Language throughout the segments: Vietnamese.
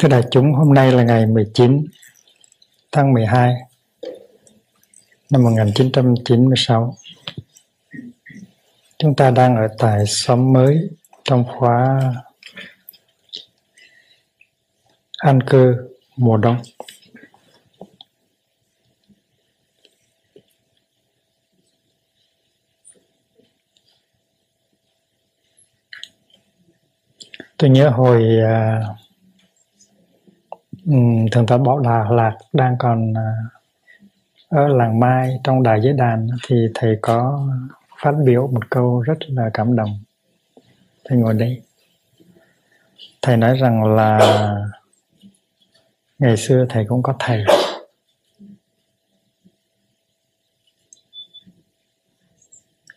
Thưa đại chúng, hôm nay là ngày 19 tháng 12 năm 1996. Chúng ta đang ở tại xóm mới trong khóa an cư mùa đông. Tôi nhớ hồi uh, Ừ, thượng tọa bảo là lạc đang còn à, ở làng mai trong đại giới đàn thì thầy có phát biểu một câu rất là cảm động. Thầy ngồi đây. Thầy nói rằng là ngày xưa thầy cũng có thầy.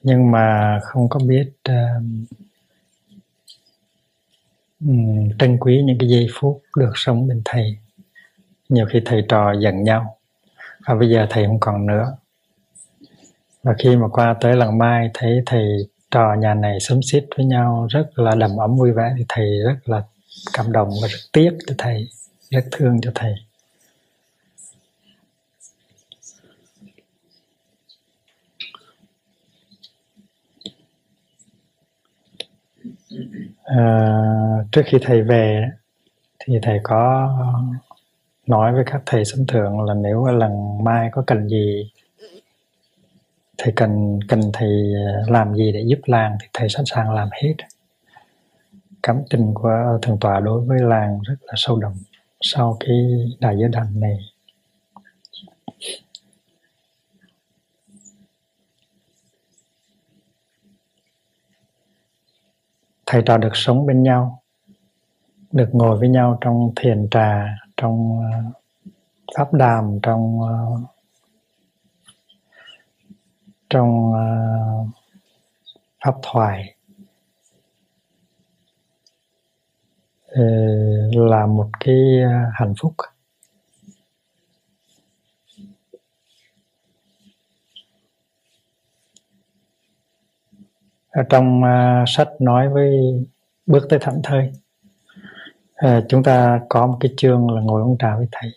Nhưng mà không có biết uh, trân quý những cái giây phút được sống bên thầy nhiều khi thầy trò giận nhau. Và bây giờ thầy không còn nữa. Và khi mà qua tới lần mai thấy thầy trò nhà này xúm xít với nhau rất là đầm ấm vui vẻ thì thầy rất là cảm động và rất tiếc cho thầy rất thương cho thầy. À, trước khi thầy về thì thầy có nói với các thầy sấm thượng là nếu lần mai có cần gì thầy cần cần thầy ờ, làm gì để giúp làng thì thầy sẵn sàng làm hết. Cảm tình của thượng tọa đối với làng rất là sâu đậm sau cái đại giới đàn này. Thầy trò được sống bên nhau, được ngồi với nhau trong thiền trà trong ờ, pháp đàm, trong ờ, trong ờ, pháp thoại. Là một cái hạnh phúc. Ở trong sách nói với bước tới thảnh thơi à, chúng ta có một cái chương là ngồi uống trà với thầy.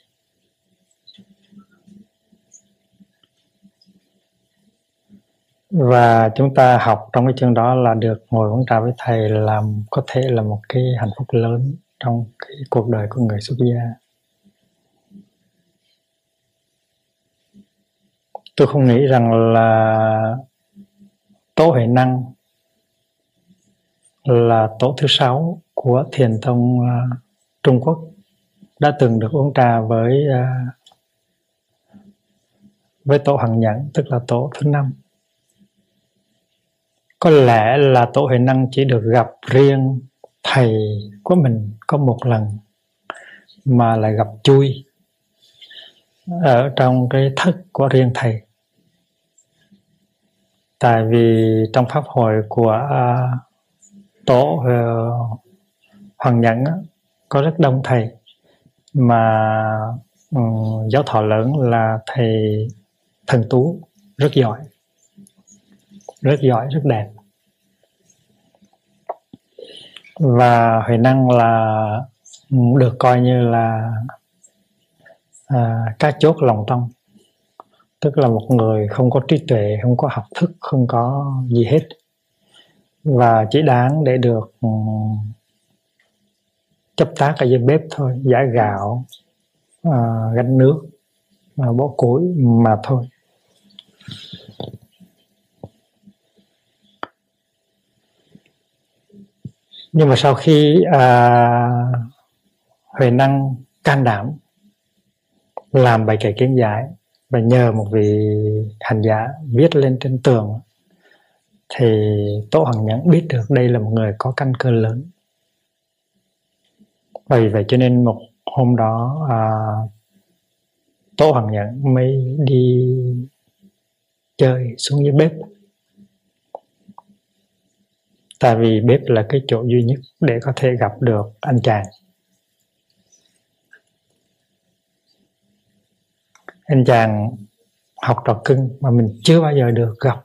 Và chúng ta học trong cái chương đó là được ngồi uống trà với thầy làm có thể là một cái hạnh phúc lớn trong cái cuộc đời của người xuất gia. Tôi không nghĩ rằng là tố huệ năng là tổ thứ sáu của thiền tông uh, Trung Quốc đã từng được uống trà với à, với tổ hằng nhẫn tức là tổ thứ năm. Có lẽ là tổ huệ năng chỉ được gặp riêng thầy của mình có một lần mà lại gặp chui ở trong cái thất của riêng thầy. Tại vì trong pháp hội của uh, tổ uh, hoàng nhẫn có rất đông thầy. Mà um, giáo thọ lớn là thầy thần tú rất giỏi. Rất giỏi rất đẹp. Và huệ năng là được coi như là à, cá chốt lòng tông tức là một người không có trí tuệ không có học thức không có gì hết. Và chỉ đáng để được um, chấp tác ở dưới bếp thôi giả gạo à, gánh nước à, bó củi mà thôi. Nhưng mà sau khi à, huệ năng can đảm làm bài kể kiến giải và nhờ một vị hành giả viết lên trên tường thì Tổ Hoàng Nhẫn biết được đây là một người có căn cơ lớn vì vậy cho nên một hôm đó à, tô Hoàng Nhẫn mới đi chơi xuống dưới bếp. Tại vì bếp là cái chỗ duy nhất để có thể gặp được anh chàng. Anh chàng học trò cưng mà mình chưa bao giờ được gặp.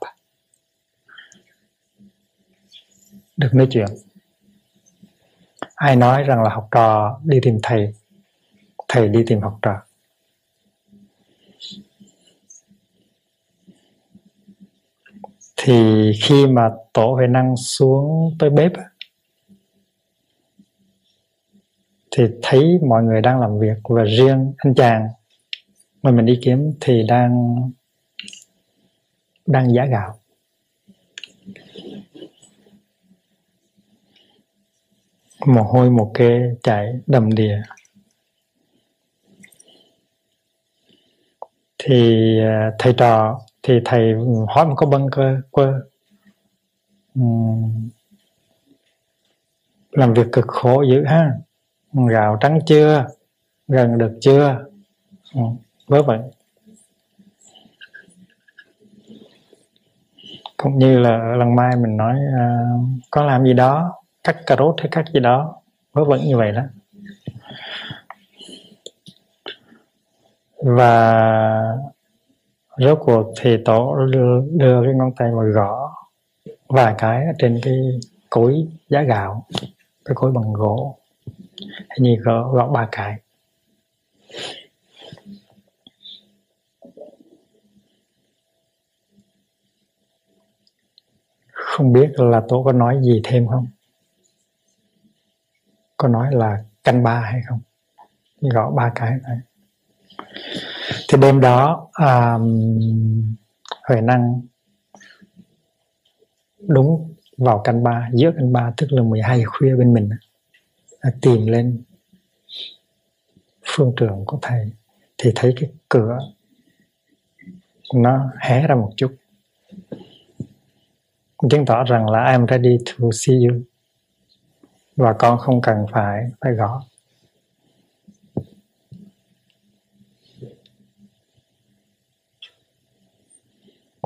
Được nói chuyện ai nói rằng là học trò đi tìm thầy thầy đi tìm học trò? Thì khi mà tổ huệ năng xuống tới bếp thì thấy mọi người đang làm việc và riêng anh chàng mà mình đi kiếm thì đang đang giá gạo. Mồ hôi một kê chảy đầm đìa. Thì à, thầy trò thì thầy hỏi một câu bâng cơ quơ làm việc cực khổ dữ ha. Gạo trắng chưa? Gần được chưa? Ừ, vớ vẩn. Cũng như là lần mai mình nói uh, có làm gì đó cắt cà rốt hay cắt gì đó. Vớ vẩn như vậy đó. Và rốt cuộc thì tổ đưa, đưa cái ngón tay mà gõ vài cái ở trên cái cối giá gạo cái cối bằng gỗ. Hình như gõ, gõ ba cái. Không biết là tổ có nói gì thêm không? Có nói là canh ba hay không? Gõ ba cái này thì đêm đó um, huệ năng đúng vào canh ba giữa canh ba tức là 12 khuya bên mình tìm lên phương trường của thầy. Thì thấy cái cửa nó hé ra một chút. Chứng tỏ rằng là I'm ready to see you và con không cần phải phải gõ.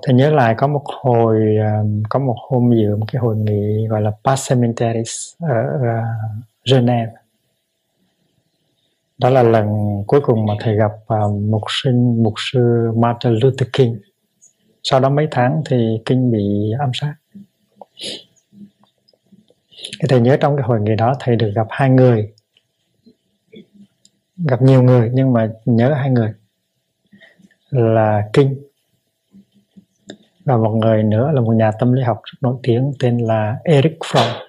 Thì nhớ lại có một hồi ờ, có một hôm dự một cái hội nghị gọi là Past ở ờ, Geneva. Đó là lần cuối cùng mà thầy gặp ờ, mục sinh mục sư Martin Luther King. Sau đó mấy tháng thì King bị ám sát thì thầy nhớ trong cái hội nghị đó thầy được gặp hai người. Gặp nhiều người nhưng mà nhớ hai người là kinh và một người nữa là một nhà tâm lý học rất nổi tiếng tên là Eric Fromm.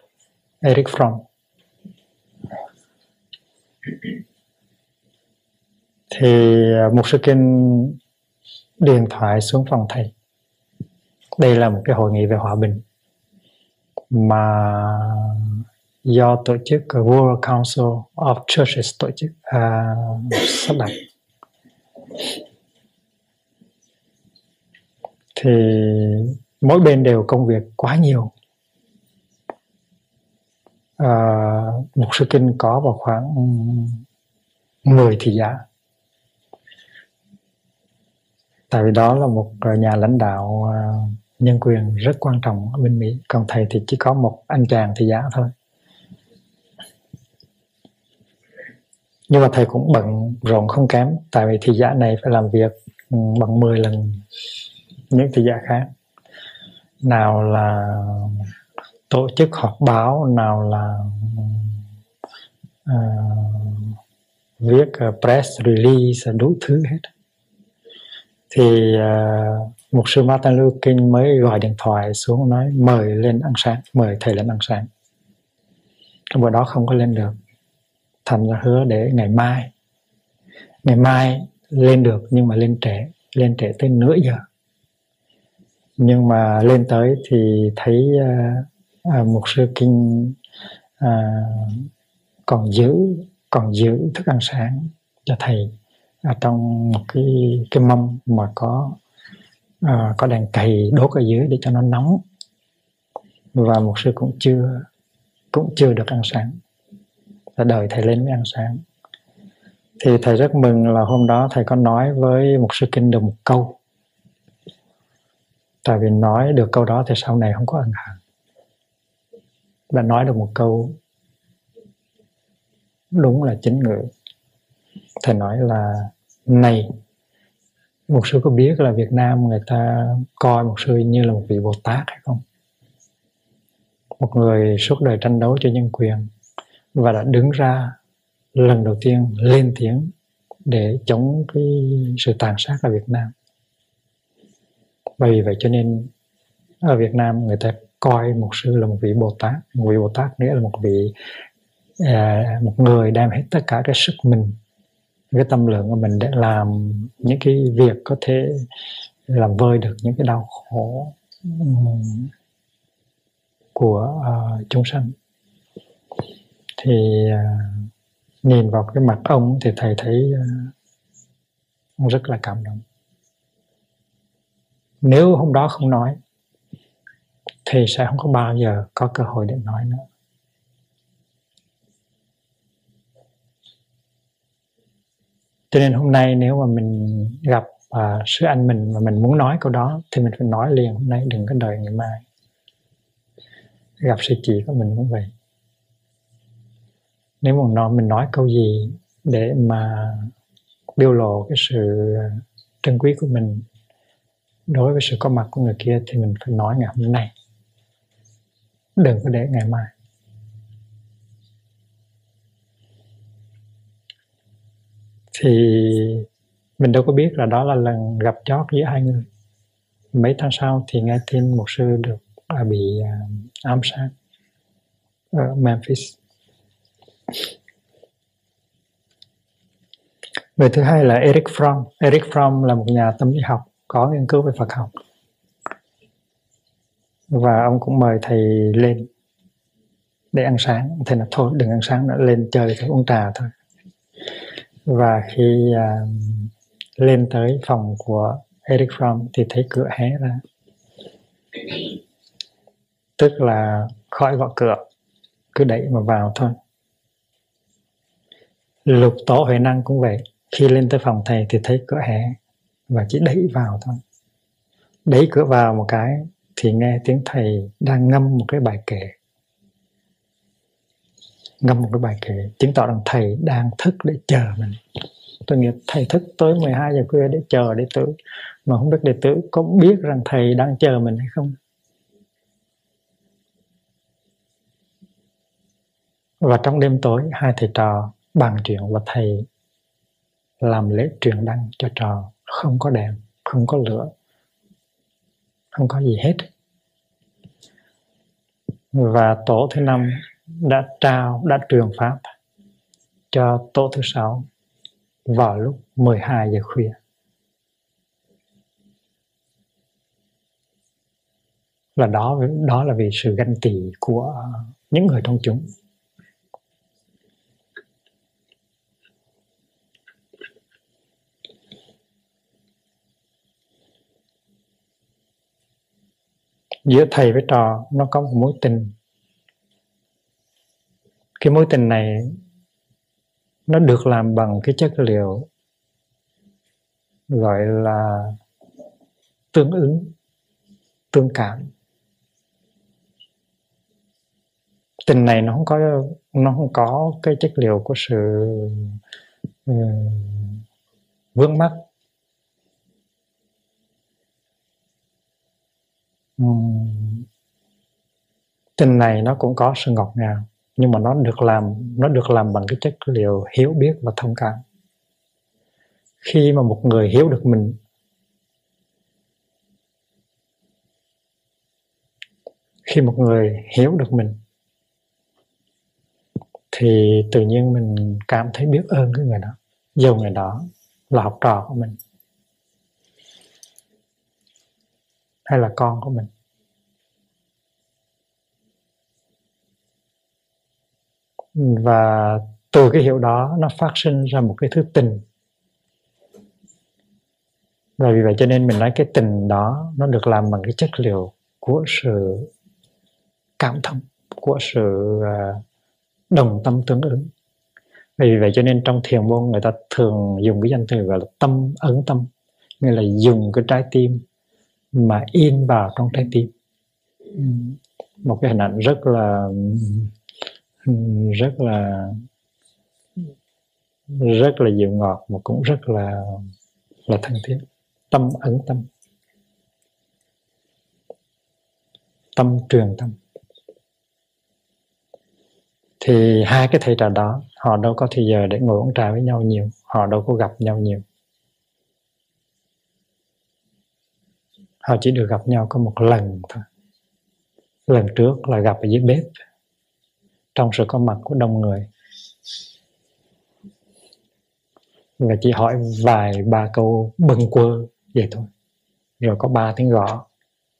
Eric Fromm. Thì à, một sự kinh điện thoại xuống phòng thầy. Đây là một cái hội nghị về hòa bình mà do tổ chức World Council of Churches tổ chức uh, sắp đặt. Thì mỗi bên đều công việc quá nhiều. À, một sư kinh có vào khoảng 10 thị giả. Tại vì đó là một nhà lãnh đạo à, nhân quyền rất quan trọng ở bên Mỹ. Còn thầy thì chỉ có một anh chàng thị giả thôi. Nhưng mà thầy cũng bận rộn không kém. Tại vì thị giả này phải làm việc ừ, bằng 10 lần những thị giả khác. Nào là tổ chức họp báo nào là uh, viết ờ, press release đủ thứ hết. Thì uh, một sư Martin Luther King mới gọi điện thoại xuống nói mời lên ăn sáng mời thầy lên ăn sáng. Trong bữa đó không có lên được. Thành ra hứa để ngày mai. Ngày mai lên được nhưng mà lên trễ lên trễ tới nửa giờ. Nhưng mà lên tới thì thấy uh, uh, một sư kinh uh, ờ, còn giữ còn giữ thức ăn sáng cho thầy ở trong một cái cái mâm mà có à, có đèn cầy đốt ở dưới để cho nó nóng. Và một sư cũng chưa cũng chưa được ăn sáng. Là đợi thầy lên mới ăn sáng. Thì thầy rất mừng là hôm đó thầy có nói với một sư kinh được một câu. Tại vì nói được câu đó thì sau này không có ân hận. Và nói được một câu đúng là chính ngữ thầy nói là này một sư có biết là Việt Nam người ta coi một sư như là một vị Bồ Tát hay không? Một người suốt đời tranh đấu cho nhân quyền và đã đứng ra lần đầu tiên lên tiếng để chống cái sự tàn sát ở Việt Nam. Bởi vì vậy cho nên ở Việt Nam người ta coi một sư là một vị Bồ Tát. Một vị Bồ Tát nghĩa là một vị à, một người đem hết tất cả cái sức mình cái tâm lượng của mình để làm những cái việc có thể làm vơi được những cái đau khổ của uh, chúng sanh. Thì uh, nhìn vào cái mặt ông thì thầy thấy uh, ông rất là cảm động. Nếu hôm đó không nói thì sẽ không có bao giờ có cơ hội để nói nữa. Cho nên hôm nay nếu mà mình gặp à, sư anh mình mà mình muốn nói câu đó thì mình phải nói liền hôm nay đừng có đợi ngày mai. Gặp sư chị của mình cũng vậy. Nếu mà nói mình nói câu gì để mà biểu lộ cái sự trân quý của mình đối với sự có mặt của người kia thì mình phải nói ngày hôm nay. Đừng có để ngày mai. Thì mình đâu có biết là đó là lần gặp chót giữa hai người. Mấy tháng sau thì nghe tin một sư được à, bị à, ám sát ở Memphis. Người thứ hai là Eric Fromm. Eric Fromm là một nhà tâm lý học có nghiên cứu về Phật học. Và ông cũng mời thầy lên để ăn sáng. Thầy nói thôi đừng ăn sáng nữa lên chơi thôi uống trà thôi và khi uh, lên tới phòng của Eric Fromm thì thấy cửa hé ra. Tức là khỏi gõ cửa cứ đẩy mà vào thôi. Lục tổ huệ năng cũng vậy khi lên tới phòng thầy thì thấy cửa hé và chỉ đẩy vào thôi. Đẩy cửa vào một cái thì nghe tiếng thầy đang ngâm một cái bài kệ ngâm một cái bài kệ, chứng tỏ rằng thầy đang thức để chờ mình. Tôi nghĩ thầy thức tới 12 giờ khuya để chờ đệ tử, mà không biết đệ tử có biết rằng thầy đang chờ mình hay không. Và trong đêm tối, hai thầy trò bàn chuyện và thầy làm lễ truyền đăng cho trò không có đèn, không có lửa, không có gì hết. Và tổ thứ năm đã trao, đã truyền pháp cho tổ thứ sáu vào lúc 12 giờ khuya. Là đó đó là vì sự ganh tị của những người trong chúng. Giữa thầy với trò, nó có một mối tình cái mối tình này nó được làm bằng cái chất liệu gọi là tương ứng tương cảm. Tình này nó không có nó không có cái chất liệu của sự uh, vướng mắc. Um, tình này nó cũng có sự ngọt ngào nhưng mà nó được làm, nó được làm bằng cái chất liệu hiểu biết và thông cảm. Khi mà một người hiểu được mình, khi một người hiểu được mình, thì tự nhiên mình cảm thấy biết ơn cái người đó. Dù người đó là học trò của mình, hay là con của mình. Và từ cái hiểu đó, nó phát sinh ra một cái thứ tình. Và vì vậy cho nên mình nói cái tình đó, nó được làm bằng cái chất liệu của sự cảm thông, của sự à, đồng tâm tương ứng. Vì vậy cho nên trong thiền môn người ta thường dùng cái danh từ gọi là tâm ấn tâm, nghĩa là dùng cái trái tim mà in vào trong trái tim. Một cái hình ảnh rất là rất là rất là dịu ngọt mà cũng rất là là thân thiết. Tâm ấn tâm. Tâm truyền tâm. Thì hai cái thầy trò đó, họ đâu có thời giờ để ngồi uống trà với nhau nhiều, họ đâu có gặp nhau nhiều. Họ chỉ được gặp nhau có một lần thôi. Lần trước là gặp ở dưới bếp trong sự có mặt của đông người. Và chỉ hỏi vài ba câu bâng quơ vậy thôi. Rồi có ba tiếng gõ,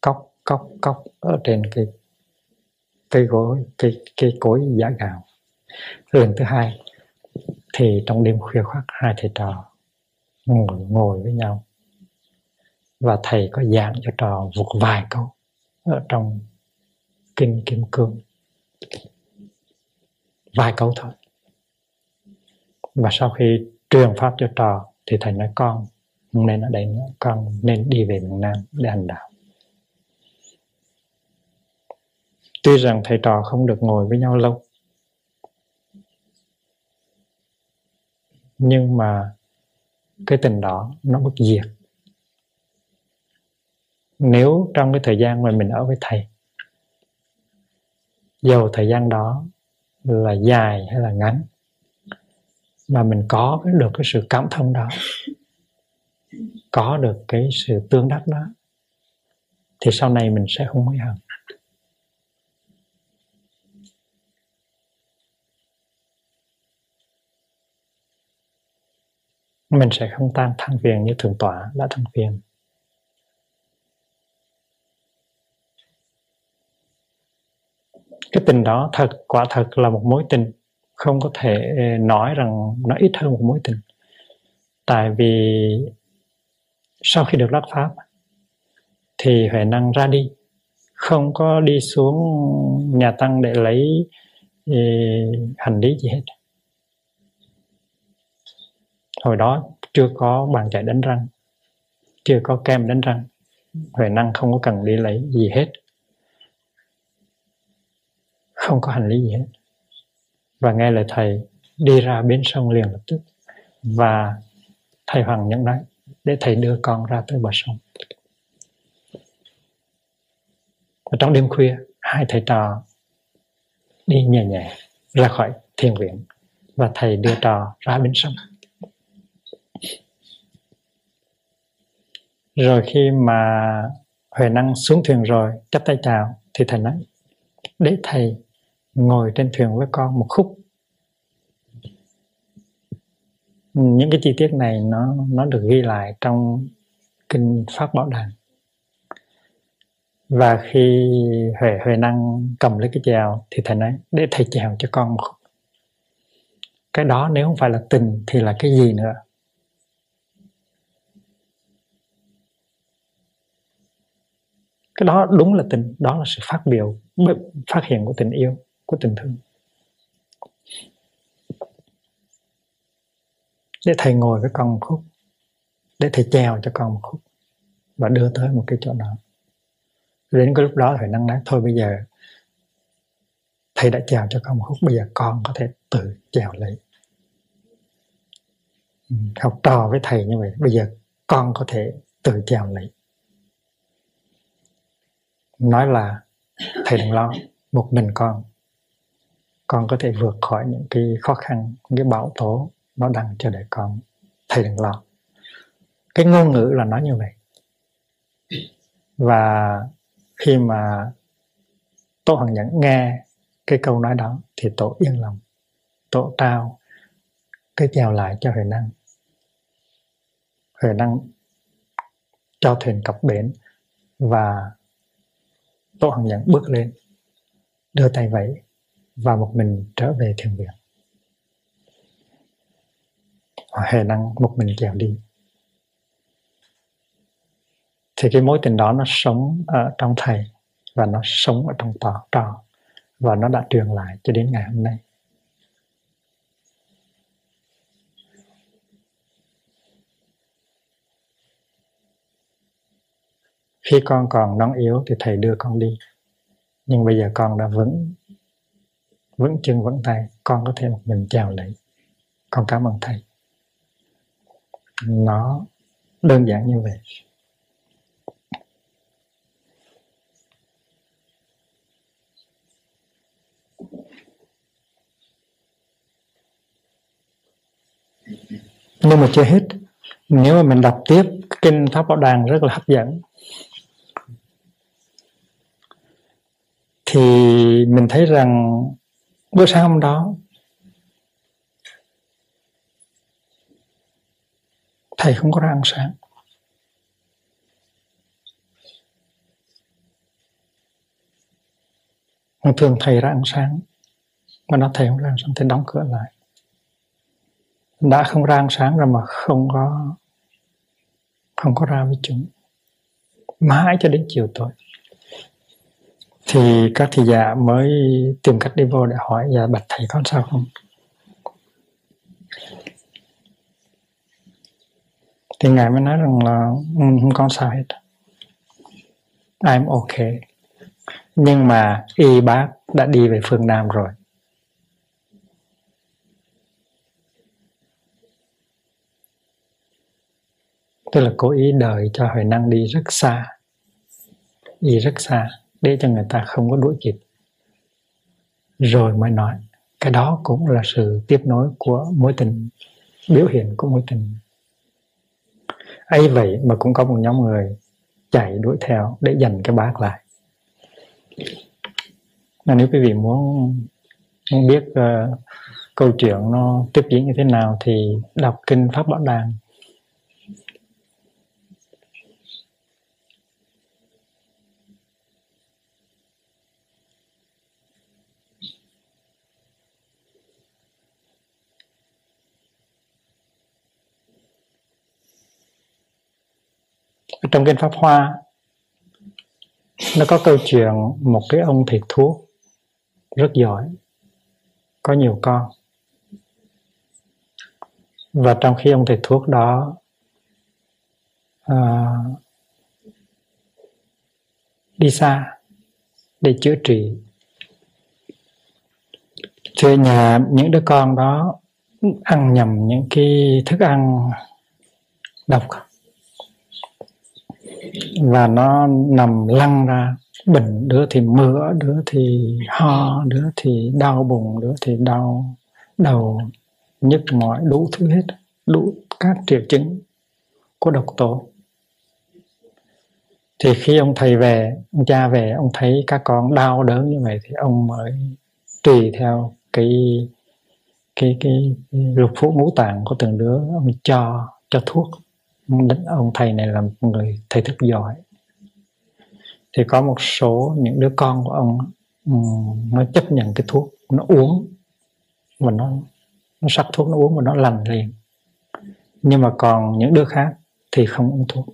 cốc cốc cốc ở trên cái cây gối cây cây cối giả gạo. Lần thứ hai thì trong đêm khuya khoắt hai thầy trò ngồi ngồi với nhau. Và thầy có giảng cho trò một vài câu ở trong kinh kim cương vài câu thôi. Và sau khi truyền pháp cho trò, thì thầy nói, con không nên ở đây nữa, con nên đi về miền Nam để hành đạo. Tuy rằng thầy trò không được ngồi với nhau lâu, nhưng mà cái tình đó nó bất diệt. Nếu trong cái thời gian mà mình ở với thầy, dầu thời gian đó là dài hay là ngắn, mà mình có được cái sự cảm thông đó, có được cái sự tương đắc đó, thì sau này mình sẽ không hối hận. Mình sẽ không tan than phiền như thượng tọa đã than phiền cái tình đó thật, quả thật là một mối tình không có thể ờ, nói rằng nó ít hơn một mối tình. Tại vì sau khi được lát pháp thì huệ năng ra đi, không có đi xuống nhà tăng để lấy ờ, hành lý gì hết. Hồi đó chưa có bàn chải đánh răng, chưa có kem đánh răng, huệ năng không có cần đi lấy gì hết không có hành lý gì hết. Và nghe lời thầy đi ra bến sông liền lập tức. Và thầy hoàng nhận nói, để thầy đưa con ra tới bờ sông. Và trong đêm khuya, hai thầy trò đi nhẹ nhẹ ra khỏi thiền viện và thầy đưa trò ra bến sông. Rồi khi mà huệ năng xuống thuyền rồi, chắp tay chào, thì thầy nói, để thầy ngồi trên thuyền với con một khúc. Những cái chi tiết này nó nó được ghi lại trong kinh pháp bảo đàn và khi huệ huệ năng cầm lấy cái chèo thì thầy nói, để thầy chèo cho con một khúc. Cái đó nếu không phải là tình thì là cái gì nữa? Cái đó đúng là tình, đó là sự phát biểu, phát hiện của tình yêu của tình thương. Để thầy ngồi với con một khúc. Để thầy chèo cho con một khúc. Và đưa tới một cái chỗ đó đến cái lúc đó thầy năng nói thôi bây giờ thầy đã chèo cho con một khúc, bây giờ con có thể tự chèo lấy. Ừ, học trò với thầy như vậy, bây giờ con có thể tự chèo lấy. Nói là, thầy đừng lo, một mình con con có thể vượt khỏi những cái khó khăn, những cái bão tố nó đang chờ đợi con. Thầy đừng lo. Cái ngôn ngữ là nói như vậy. Và khi mà tổ hoàng nhẫn nghe cái câu nói đó thì tổ yên lòng, tổ trao cái chèo lại cho huệ năng. Huệ năng cho thuyền cập bến và tổ hoàng nhẫn bước lên, đưa tay vẫy và một mình trở về thiền viện. Họ hề năng một mình kéo đi. Thì cái mối tình đó nó sống ở trong thầy và nó sống ở trong tòa trò và nó đã truyền lại cho đến ngày hôm nay. Khi con còn non yếu thì thầy đưa con đi. Nhưng bây giờ con đã vững vững chân vững tay, con có thể một mình chào lấy con cảm ơn thầy. Nó đơn giản như vậy. Nhưng mà chưa hết. Nếu mà mình đọc tiếp, kinh pháp bảo đàn rất là hấp dẫn. Thì mình thấy rằng bữa sáng hôm đó. Thầy không có ra ăn sáng. Thường thầy ra ăn sáng, mà nó thầy không ra ăn sáng, thầy đóng cửa lại. Đã không ra ăn sáng rồi mà không có không có ra với chúng. Mãi cho đến chiều tối thì các thị giả mới tìm cách đi vô để hỏi dạ bạch thầy con sao không? Thì ngài mới nói rằng là ừ, không có sao hết. I'm okay nhưng mà y bác đã đi về phương Nam rồi. Tức là cố ý đợi cho huệ năng đi rất xa. Đi rất xa để cho người ta không có đuổi kịp. Rồi mới nói cái đó cũng là sự tiếp nối của mối tình biểu hiện của mối tình. Ấy vậy mà cũng có một nhóm người chạy đuổi theo để giành cái bát lại. Nên nếu quý vị muốn, muốn biết uh, câu chuyện nó tiếp diễn như thế nào thì đọc kinh pháp bảo đàn trong kinh pháp hoa nó có câu chuyện một cái ông thầy thuốc rất giỏi có nhiều con. Và trong khi ông thầy thuốc đó uh, đi xa để chữa trị thuê nhà những đứa con đó ăn nhầm những cái thức ăn độc và nó nằm lăn ra bệnh đứa thì mửa đứa thì ho đứa thì đau bụng đứa thì đau đầu nhức mỏi đủ thứ hết đủ các triệu chứng của độc tố. Thì khi ông thầy về ông cha về ông thấy các con đau đớn như vậy thì ông mới tùy theo cái cái cái, cái lục phủ ngũ tạng của từng đứa ông cho cho thuốc ông thầy này là một người thầy thức giỏi. Thì có một số những đứa con của ông ừ, nó chấp nhận cái thuốc, nó uống và nó nó sắc thuốc, nó uống và nó lành liền. Nhưng mà còn những đứa khác thì không uống thuốc.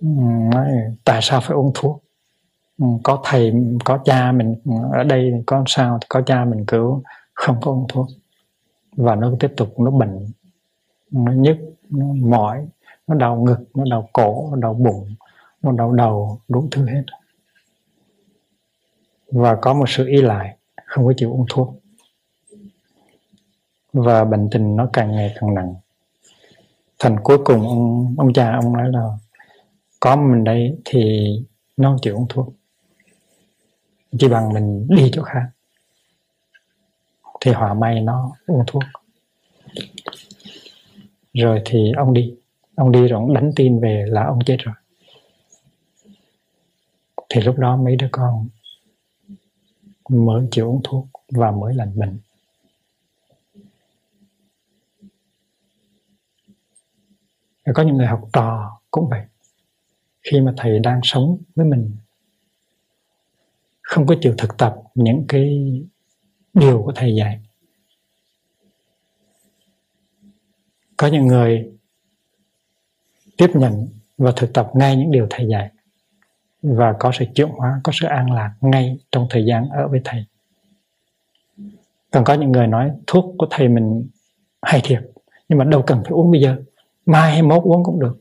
Ừ, nói tại sao phải uống thuốc? Ừ, có thầy, có cha mình ở đây, có sao, có cha mình cứu, không có uống thuốc. Và nó tiếp tục, nó bệnh nó nhức, nó mỏi, nó đau ngực, nó đau cổ, nó đau bụng, nó đau đầu, đủ thứ hết. Và có một sự ý lại, không có chịu uống thuốc. Và bệnh tình nó càng ngày càng nặng. Thành cuối cùng ông ông cha ông nói là, có mình đây thì nó không chịu uống thuốc. Chỉ bằng mình đi chỗ khác. Thì họa may nó uống thuốc rồi thì ông đi. Ông đi rồi ông đánh tin về là ông chết rồi. Thì lúc đó mấy đứa con mới chịu uống thuốc và mới lành bệnh có những người học trò cũng vậy. Khi mà thầy đang sống với mình, không có chịu thực tập những cái điều của thầy dạy có những người tiếp nhận và thực tập ngay những điều thầy dạy và có sự chuyển hóa, có sự an lạc ngay trong thời gian ở với thầy. Còn có những người nói thuốc của thầy mình hay thiệt, nhưng mà đâu cần phải uống bây giờ, mai hay mốt uống cũng được.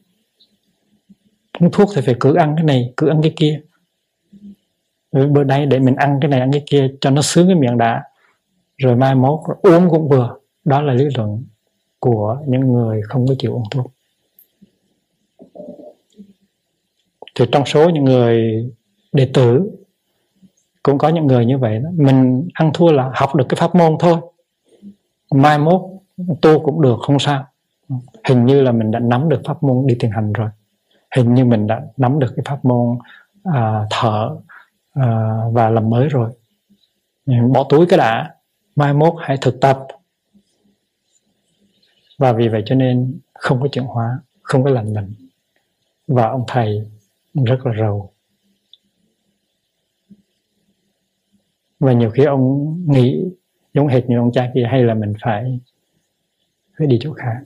Uống thuốc thì phải cứ ăn cái này, cứ ăn cái kia. Bữa nay để mình ăn cái này, ăn cái kia cho nó sướng cái miệng đã, rồi mai mốt uống cũng vừa. Đó là lý luận của những người không có chịu uống thuốc. Thì trong số những người đệ tử cũng có những người như vậy đó. Mình ăn thua là học được cái pháp môn thôi. Mai mốt tu cũng được không sao. Hình như là mình đã nắm được pháp môn đi thiền hành rồi. Hình như mình đã nắm được cái pháp môn à, thở à, và làm mới rồi. Bỏ túi cái đã. Mai mốt hãy thực tập và vì vậy cho nên không có chuyển hóa, không có lành mạnh. Và ông thầy rất là rầu. Và nhiều khi ông nghĩ giống hệt như ông cha kia, hay là mình phải phải đi chỗ khác,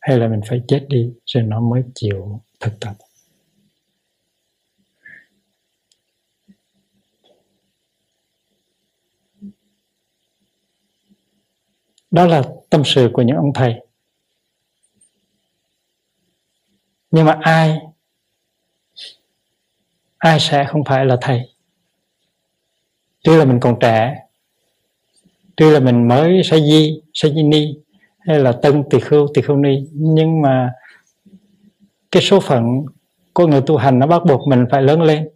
hay là mình phải chết đi, rồi nó mới chịu thực tập. Đó là tâm sự của những ông thầy. Nhưng mà ai ai sẽ không phải là thầy? Tuy là mình còn trẻ, tuy là mình mới sa di sa di ni, hay là tân tỳ khưu tỳ khưu ni, nhưng mà cái số phận của người tu hành nó bắt buộc mình phải lớn lên,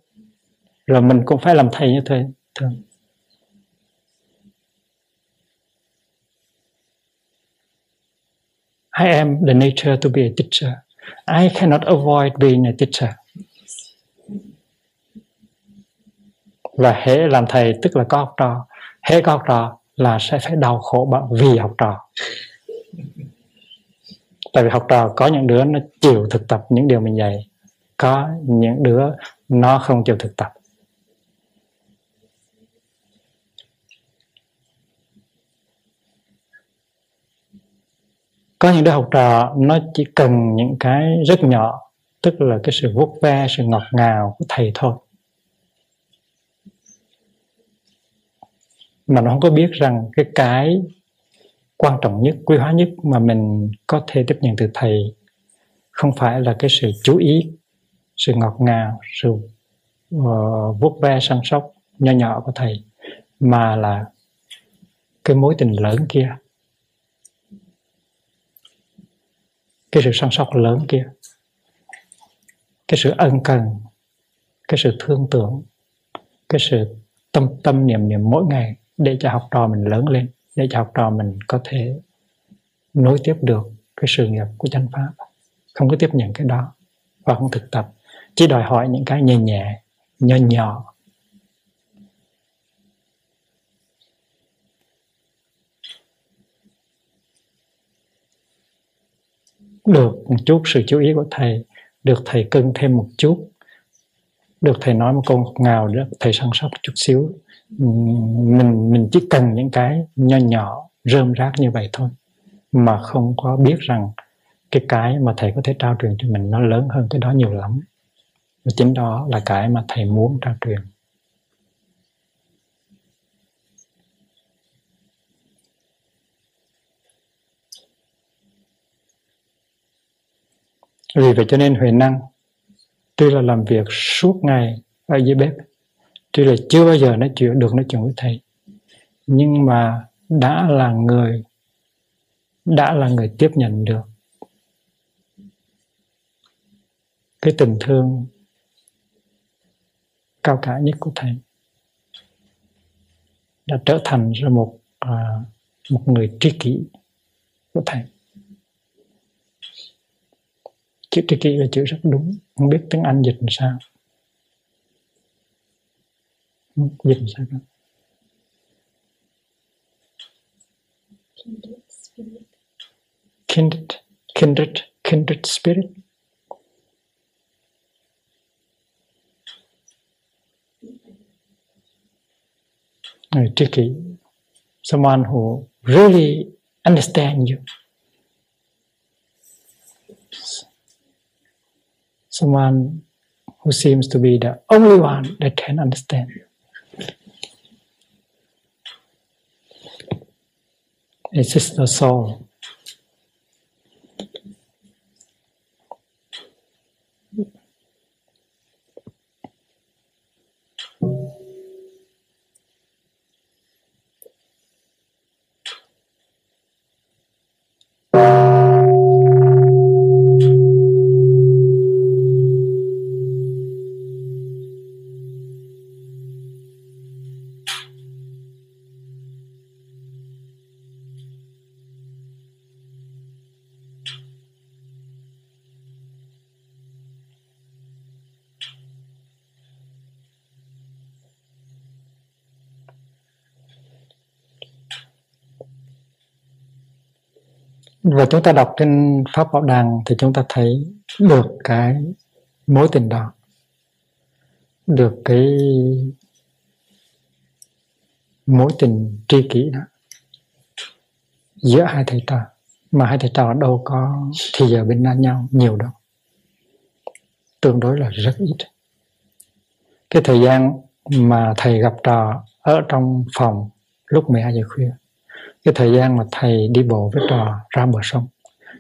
rồi mình cũng phải làm thầy như thế thường I am the nature to be a teacher. I cannot avoid being a teacher. Và hễ làm thầy, tức là có học trò. Hễ có học trò là sẽ phải đau khổ vì học trò. Tại vì học trò có những đứa nó chịu thực tập những điều mình dạy. Có những đứa nó không chịu thực tập. Có những đứa học trò nó chỉ cần những cái rất nhỏ tức là cái sự vuốt ve sự ngọt ngào của thầy thôi. Mà nó không có biết rằng cái cái quan trọng nhất quý hóa nhất mà mình có thể tiếp nhận từ thầy không phải là cái sự chú ý sự ngọt ngào sự uh, vuốt ve săn sóc nho nhỏ của thầy mà là cái mối tình lớn kia. Cái sự săn sóc lớn kia. Cái sự ân cần. Cái sự thương tưởng. Cái sự tâm tâm niệm niệm mỗi ngày để cho học trò mình lớn lên, để cho học trò mình có thể nối tiếp được cái sự nghiệp của chánh pháp. Không có tiếp nhận cái đó. Và không thực tập. Chỉ đòi hỏi những cái nhẹ nhẹ, nhỏ nhỏ. Được một chút sự chú ý của thầy, được thầy cưng thêm một chút, được thầy nói một câu ngọt ngào được thầy săn sóc chút xíu. Mình mình chỉ cần những cái nho nhỏ, rơm rác như vậy thôi, mà không có biết rằng cái cái mà thầy có thể trao truyền cho mình nó lớn hơn cái đó nhiều lắm. Và chính đó là cái mà thầy muốn trao truyền. Vì vậy cho nên huệ năng tuy là làm việc suốt ngày ở dưới bếp tuy là chưa bao giờ nói chuyện được nói chuyện với thầy nhưng mà đã là người đã là người tiếp nhận được cái tình thương cao cả nhất của thầy. Đã trở thành ra một à, một người tri kỷ của thầy chữ tri kỷ là chữ rất đúng. Không biết tiếng anh dịch làm sao. Dịch làm sao đó kindred kindred kindred spirit. Tri kỷ someone who really understand you someone who seems to be the only one that can understand. It's just the soul. Và chúng ta đọc trên pháp bảo đàng thì chúng ta thấy được cái mối tình đó, được cái mối tình tri kỷ đó giữa hai thầy trò, mà hai thầy trò đâu có thì giờ bên nhau nhiều đâu, tương đối là rất ít. Cái thời gian mà thầy gặp trò ở trong phòng lúc 12 giờ khuya cái thời gian mà thầy đi bộ với trò ra bờ sông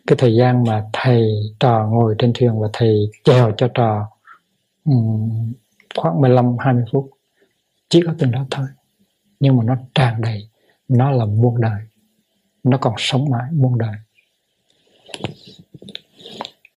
cái thời gian mà thầy trò ngồi trên thuyền và thầy chèo cho trò um, khoảng 15 20 phút chỉ có từng đó thôi. Nhưng mà nó tràn đầy nó là muôn đời nó còn sống mãi muôn đời.